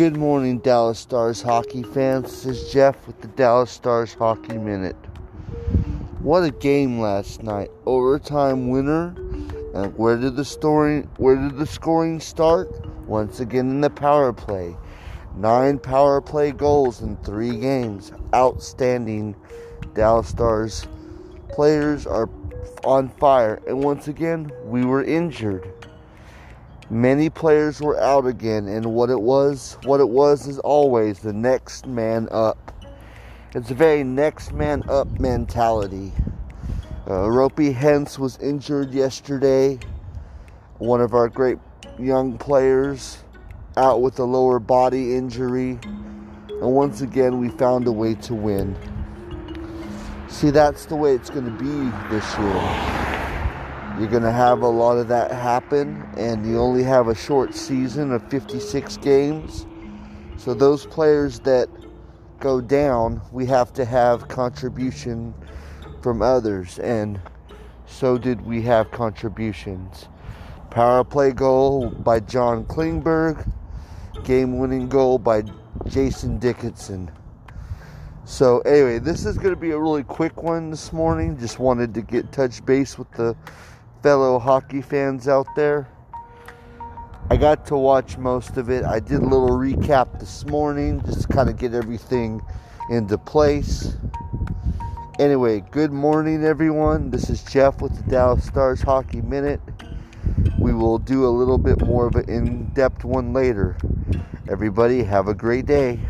Good morning, Dallas Stars hockey fans. This is Jeff with the Dallas Stars Hockey Minute. What a game last night! Overtime winner. And where did the story? Where did the scoring start? Once again in the power play. Nine power play goals in three games. Outstanding. Dallas Stars players are on fire. And once again, we were injured. Many players were out again, and what it was, what it was is always the next man up. It's a very next man up mentality. Uh, Roope Hintz was injured yesterday. One of our great young players out with a lower body injury. And once again, we found a way to win. See, that's the way it's going to be this year. You're going to have a lot of that happen, and you only have a short season of 56 games. So, those players that go down, we have to have contribution from others, and so did we have contributions. Power play goal by John Klingberg, game winning goal by Jason Dickinson. So, anyway, this is going to be a really quick one this morning. Just wanted to get touch base with the fellow hockey fans out there. I got to watch most of it. I did a little recap this morning just to kind of get everything into place. Anyway, good morning, everyone. This is Jeff with the Dallas Stars Hockey Minute. We will do a little bit more of an in depth one later. Everybody, have a great day.